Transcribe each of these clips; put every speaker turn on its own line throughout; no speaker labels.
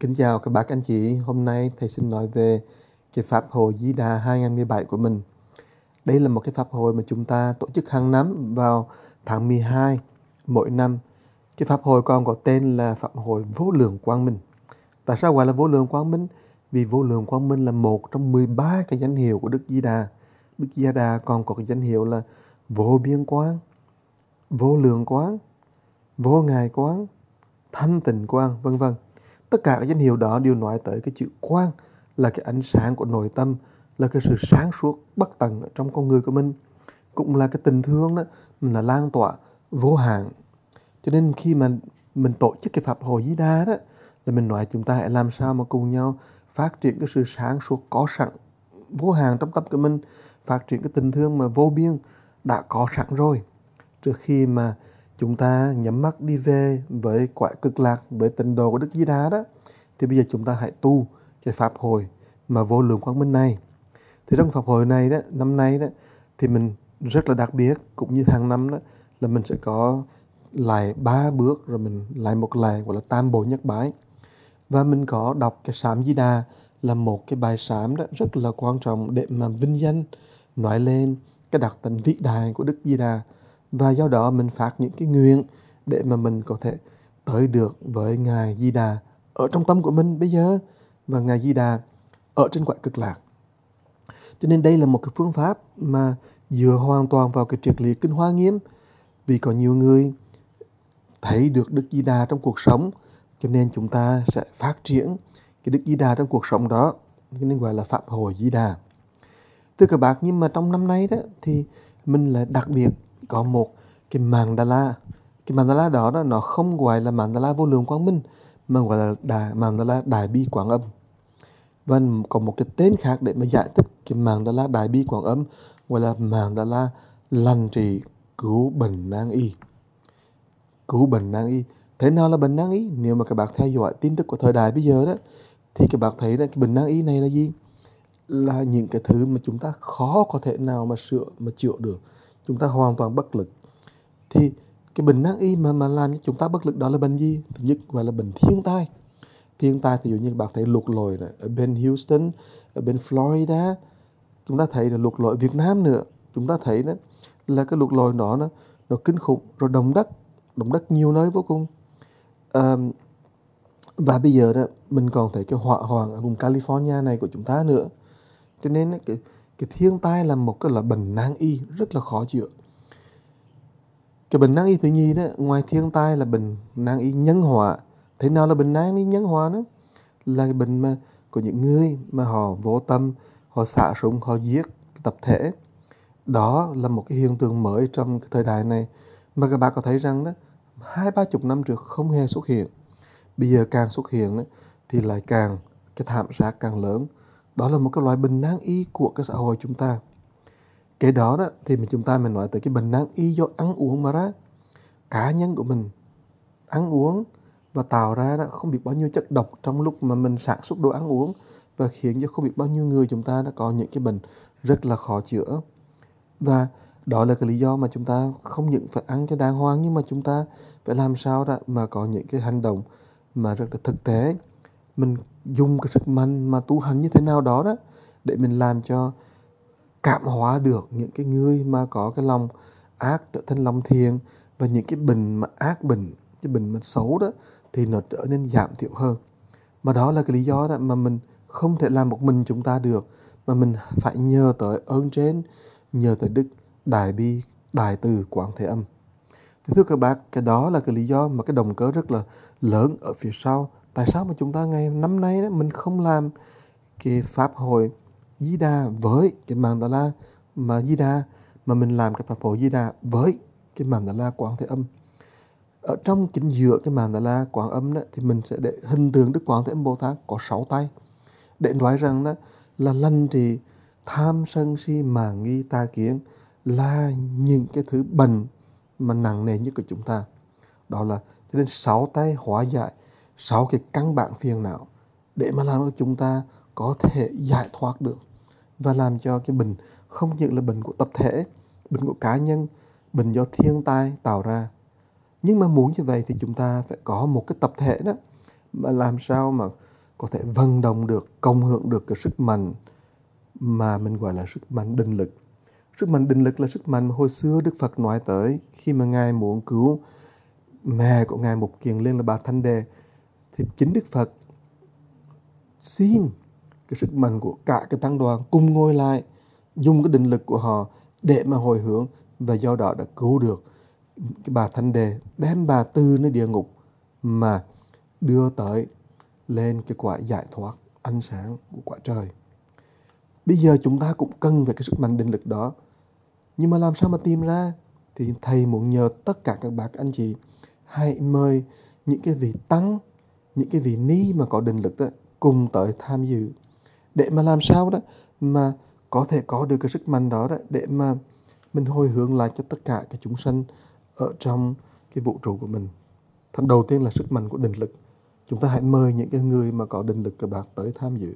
Kính chào các bác anh chị, hôm nay thầy xin nói về cái Pháp hội Di Đà 2017 của mình. Đây là một cái Pháp hội mà chúng ta tổ chức hàng năm vào tháng 12 mỗi năm. Cái Pháp hội còn có tên là Pháp hội Vô Lượng Quang Minh. Tại sao gọi là Vô Lượng Quang Minh? Vì Vô Lượng Quang Minh là một trong 13 cái danh hiệu của Đức Di Đà. Đức Di Đà còn có cái danh hiệu là Vô Biên Quang, Vô Lượng Quang, Vô Ngài Quang, Thanh Tịnh Quang, vân vân tất cả các danh hiệu đó đều nói tới cái chữ quang là cái ánh sáng của nội tâm, là cái sự sáng suốt, bất tận trong con người của mình. Cũng là cái tình thương đó, mình là lan tỏa, vô hạn. Cho nên khi mà mình tổ chức cái pháp hội di đa đó, là mình nói chúng ta hãy làm sao mà cùng nhau phát triển cái sự sáng suốt có sẵn, vô hạn trong tâm của mình, phát triển cái tình thương mà vô biên đã có sẵn rồi. Trước khi mà chúng ta nhắm mắt đi về với quả cực lạc, với tịnh độ của Đức Di Đà đó, thì bây giờ chúng ta hãy tu cái pháp hội mà vô lượng quang minh này. Thì trong pháp hội này đó, năm nay đó, thì mình rất là đặc biệt, cũng như hàng năm đó, là mình sẽ có lại ba bước, rồi mình lại một lại, gọi là tam bộ nhất bái và mình có đọc cái sám di đà là một cái bài sám đó rất là quan trọng để mà vinh danh, nói lên cái đặc tính vĩ đại của đức di đà và do đó mình phát những cái nguyện để mà mình có thể tới được với ngài di đà ở trong tâm của mình bây giờ. Và ngài di đà ở trên quả cực lạc. Cho nên đây là một cái phương pháp mà dựa hoàn toàn vào cái triết lý kinh hoa nghiêm. Vì có nhiều người thấy được đức di đà trong cuộc sống, cho nên chúng ta sẽ phát triển cái đức di đà trong cuộc sống đó nên gọi là phạm hồi di đà. Thưa các bạn nhưng mà trong năm nay đó thì mình là đặc biệt có một cái mandala. Cái mandala đó, đó nó không gọi là mandala vô lượng quang minh mà gọi là đại, mandala đại bi quảng âm. Và còn một cái tên khác để mà giải thích cái mandala đại bi quảng âm gọi là mandala lành trị cứu bệnh nan y. Cứu bệnh nan y. Thế nào là bệnh nan y? Nếu mà các bạn theo dõi tin tức của thời đại bây giờ đó thì các bạn thấy là cái bệnh nan y này là gì? Là những cái thứ mà chúng ta khó có thể nào mà sửa mà chữa được chúng ta hoàn toàn bất lực. Thì cái bệnh nan y mà mà làm cho chúng ta bất lực đó là bệnh gì? Thứ nhất gọi là bệnh thiên tai. Thiên tai thì dụ như bạn thấy lụt lội này, ở bên Houston ở bên Florida. Chúng ta thấy là lụt lội Việt Nam nữa. Chúng ta thấy đó là cái lụt lội đó nó nó kinh khủng rồi động đất động đất nhiều nơi vô cùng. À, và bây giờ đó mình còn thấy cái hỏa hoạn ở vùng California này của chúng ta nữa. Cho nên cái cái thiên tai là một cái là bệnh nan y rất là khó chữa. Cái bệnh nan y thứ nhì đó ngoài thiên tai là bệnh nan y nhân hòa thế nào là bệnh nan y nhân hòa đó là cái bệnh mà của những người mà họ vô tâm họ xả súng họ giết tập thể. Đó là một cái hiện tượng mới trong cái thời đại này. Mà các bạn có thấy rằng đó hai ba chục năm trước không hề xuất hiện. Bây giờ càng xuất hiện đó, thì lại càng cái thảm sát càng lớn đó là một cái loại bệnh nan y của cái xã hội chúng ta. Cái đó đó, thì mình chúng ta mình nói tới cái bệnh nan y do ăn uống mà ra. Cá nhân của mình ăn uống và tạo ra đó không biết bao nhiêu chất độc trong lúc mà mình sản xuất đồ ăn uống và khiến cho không biết bao nhiêu người chúng ta đã có những cái bệnh rất là khó chữa. Và đó là cái lý do mà chúng ta không những phải ăn cho đàng hoàng nhưng mà chúng ta phải làm sao đó mà có những cái hành động mà rất là thực tế. Mình dùng cái sức mạnh mà tu hành như thế nào đó đó, để mình làm cho cảm hóa được những cái người mà có cái lòng ác trở thành lòng thiện và những cái bình mà ác bình cái bình mà xấu đó, thì nó trở nên giảm thiểu hơn. Mà đó là cái lý do đó mà mình không thể làm một mình chúng ta được, mà mình phải nhờ tới ơn trên, nhờ tới đức đại bi, đại từ quảng thế âm. Thì thưa các bác, cái đó là cái lý do mà cái động cơ rất là lớn ở phía sau tại sao mà chúng ta ngày năm nay đó mình không làm cái pháp hội Di Đà với cái màn Đà La mà Di Đà mà mình làm cái pháp hội Di Đà với cái màn Đà La Quảng Thế Âm? Ở trong chính giữa cái màn Đà La Quảng Âm đó thì mình sẽ để hình tượng Đức Quảng Thế Âm Bồ Tát có sáu tay. Để nói rằng đó là lành thì tham sân si mà nghi ta kiến là những cái thứ bệnh mà nặng nề nhất của chúng ta. Đó là cho nên sáu tay hóa giải sáu cái căn bản phiền não để mà làm cho chúng ta có thể giải thoát được và làm cho cái bệnh không những là bệnh của tập thể, bệnh của cá nhân, bệnh do thiên tai tạo ra. Nhưng mà muốn như vậy thì chúng ta phải có một cái tập thể đó mà làm sao mà có thể vận động được, cộng hưởng được cái sức mạnh mà mình gọi là sức mạnh định lực. Sức mạnh định lực là sức mạnh mà hồi xưa Đức Phật nói tới khi mà Ngài muốn cứu mẹ của Ngài Mục Kiền Liên là bà Thanh Đề. Thì chính Đức Phật xin cái sức mạnh của cả cái tăng đoàn cùng ngồi lại dùng cái định lực của họ để mà hồi hướng và do đó đã cứu được cái bà Thanh Đề đem bà từ nơi địa ngục mà đưa tới lên cái quả giải thoát ánh sáng của quả trời. Bây giờ chúng ta cũng cần về cái sức mạnh định lực đó. Nhưng mà làm sao mà tìm ra? Thì thầy muốn nhờ tất cả các bác anh chị hãy mời những cái vị tăng, những cái vị ni mà có định lực đó cùng tới tham dự để mà làm sao đó mà có thể có được cái sức mạnh đó đó để mà mình hồi hướng lại cho tất cả các chúng sanh ở trong cái vũ trụ của mình. Thành đầu tiên là sức mạnh của định lực. Chúng ta hãy mời những cái người mà có định lực các bạn tới tham dự.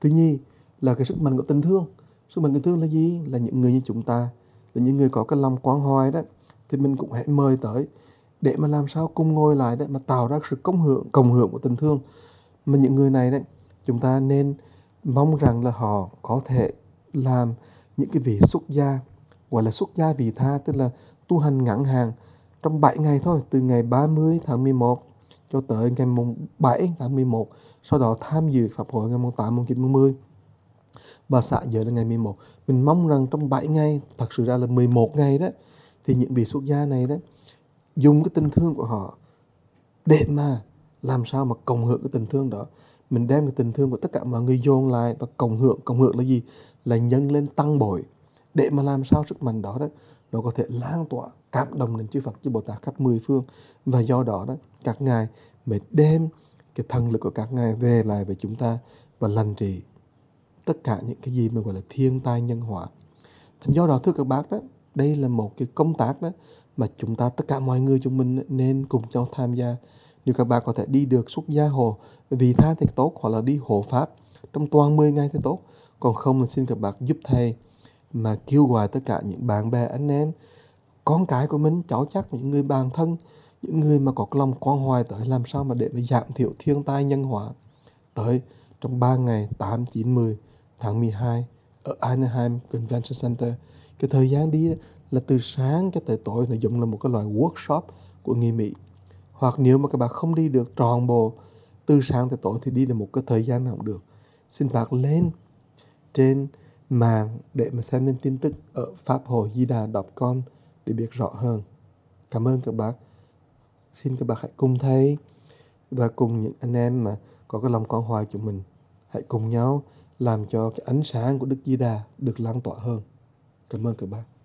Thứ nhì là cái sức mạnh của tình thương. Sức mạnh tình thương là gì? Là những người như chúng ta, là những người có cái lòng quan hoài đó. Thì mình cũng hãy mời tới để mà làm sao cùng ngồi lại để mà tạo ra sự công hưởng, cộng hưởng của tình thương. Mà những người này đấy, chúng ta nên mong rằng là họ có thể làm những cái vị xuất gia gọi là xuất gia vị tha tức là tu hành ngắn hàng trong 7 ngày thôi từ ngày 30 tháng 11 cho tới ngày mùng 7 tháng 11 sau đó tham dự pháp hội ngày mùng 8 mùng 9 mùng 10 và xạ giới là ngày 11 mình mong rằng trong 7 ngày thật sự ra là 11 ngày đó thì những vị xuất gia này đó dùng cái tình thương của họ để mà làm sao mà cộng hưởng cái tình thương đó. Mình đem cái tình thương của tất cả mọi người dồn lại và cộng hưởng cộng hưởng là gì? Là nhân lên tăng bội. Để mà làm sao sức mạnh đó đó nó có thể lan tỏa cảm động đến chư Phật chư Bồ Tát khắp mười phương. Và do đó đó các ngài mới đem cái thần lực của các ngài về lại với chúng ta và lành trị tất cả những cái gì mà gọi là thiên tai nhân họa. Thành do đó thưa các bác đó, đây là một cái công tác đó mà chúng ta tất cả mọi người chúng mình nên cùng nhau tham gia. Nếu các bạn có thể đi được xuất gia hồ vì tha thì tốt hoặc là đi hộ pháp trong toàn 10 ngày thì tốt. Còn không là xin các bạn giúp thầy mà kêu gọi tất cả những bạn bè anh em con cái của mình cháu chắc những người bạn thân những người mà có lòng quan hoài tới làm sao mà để mà giảm thiểu thiên tai nhân họa tới trong 3 ngày 8, 9, 10 tháng 12 ở Anaheim Convention Center cái thời gian đi là từ sáng cho tới tối nó giống là một cái loại workshop của người Mỹ hoặc nếu mà các bạn không đi được tròn bộ, từ sáng tới tối thì đi được một cái thời gian nào cũng được xin phạt lên trên mạng để mà xem lên tin tức ở pháp hội di đà.com để biết rõ hơn. Cảm ơn các bác. Xin các bác hãy cùng thầy và cùng những anh em mà có cái lòng quan hoài của mình, hãy cùng nhau làm cho cái ánh sáng của Đức Di Đà được lan tỏa hơn. Cảm ơn các bác.